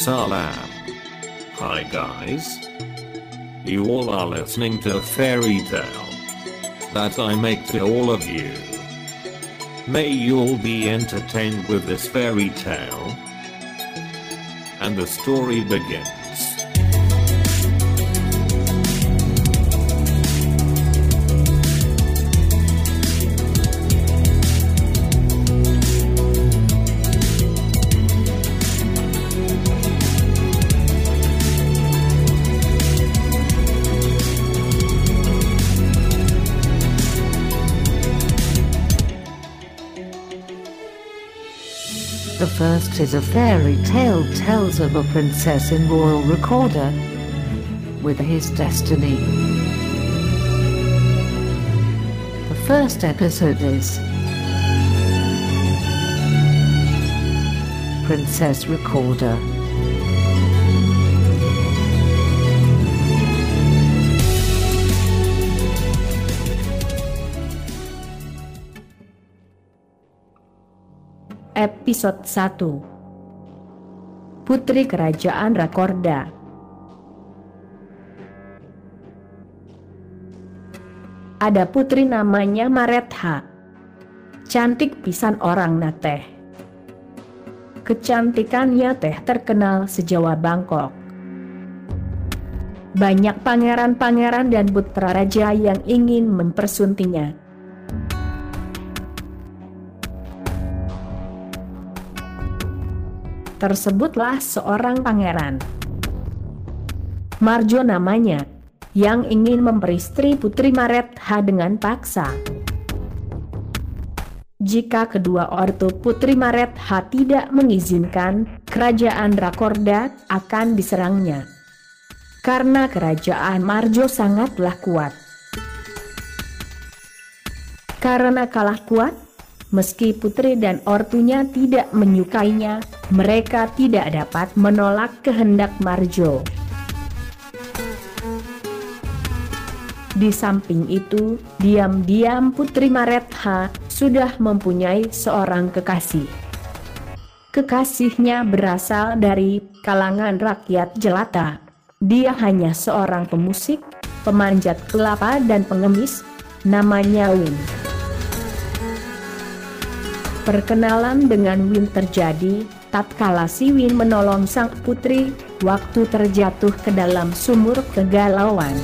Salam. Hi guys. You all are listening to a fairy tale that I make to all of you. May you all be entertained with this fairy tale. And the story begins. The first is a fairy tale tells of a princess in royal recorder with his destiny. The first episode is Princess Recorder. Episode 1 Putri Kerajaan Rakorda Ada putri namanya Maretha. Cantik pisan orang nateh. Kecantikannya teh terkenal sejawa Bangkok. Banyak pangeran-pangeran dan putra raja yang ingin mempersuntinya. Tersebutlah seorang pangeran. Marjo namanya, yang ingin memperistri Putri Maretha dengan paksa. Jika kedua ortu Putri Maretha tidak mengizinkan, kerajaan Rakorda akan diserangnya. Karena kerajaan Marjo sangatlah kuat. Karena kalah kuat, meski putri dan ortunya tidak menyukainya, mereka tidak dapat menolak kehendak Marjo. Di samping itu, diam-diam Putri Maretha sudah mempunyai seorang kekasih. Kekasihnya berasal dari kalangan rakyat jelata. Dia hanya seorang pemusik, pemanjat kelapa dan pengemis, namanya Win. Perkenalan dengan Win terjadi tatkala si Win menolong sang putri waktu terjatuh ke dalam sumur kegalauan.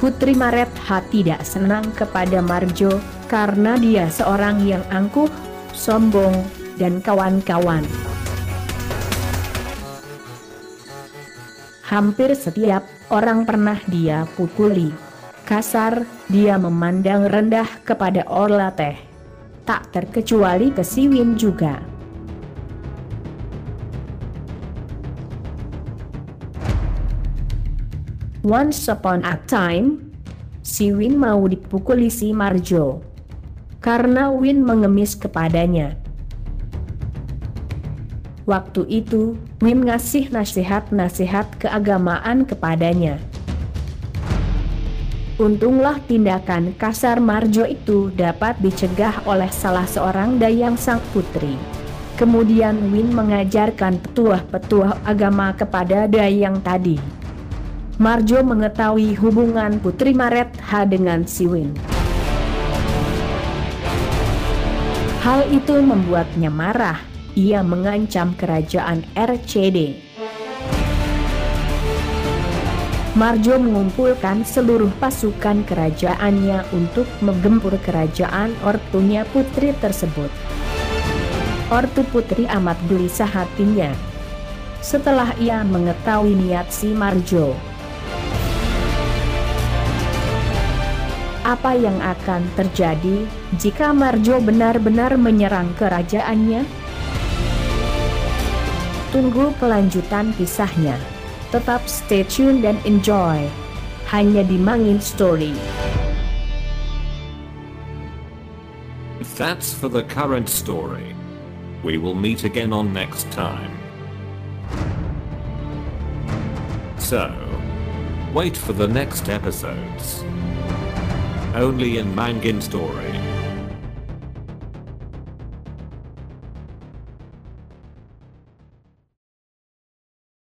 Putri Maretha tidak senang kepada Marjo karena dia seorang yang angkuh, sombong, dan kawan-kawan. Hampir setiap orang pernah dia pukuli. Kasar, dia memandang rendah kepada Orla Teh. Tak terkecuali ke Siwin juga. Once upon a time, si Win mau dipukuli si Marjo. Karena Win mengemis kepadanya. Waktu itu, Win ngasih nasihat-nasihat keagamaan kepadanya. Untunglah tindakan kasar Marjo itu dapat dicegah oleh salah seorang dayang sang putri. Kemudian Win mengajarkan petuah-petuah agama kepada dayang tadi. Marjo mengetahui hubungan Putri Maretha dengan Siwin. Hal itu membuatnya marah. Ia mengancam kerajaan RCD. Marjo mengumpulkan seluruh pasukan kerajaannya untuk menggempur kerajaan ortunya putri tersebut. Ortu putri amat gelisah hatinya. Setelah ia mengetahui niat si Marjo, apa yang akan terjadi jika Marjo benar-benar menyerang kerajaannya? Tunggu kelanjutan kisahnya. Tetap stay tune dan enjoy. Hanya di Mangin Story. That's for the current story. We will meet again on next time. So, wait for the next episodes. Only in Mangin Story.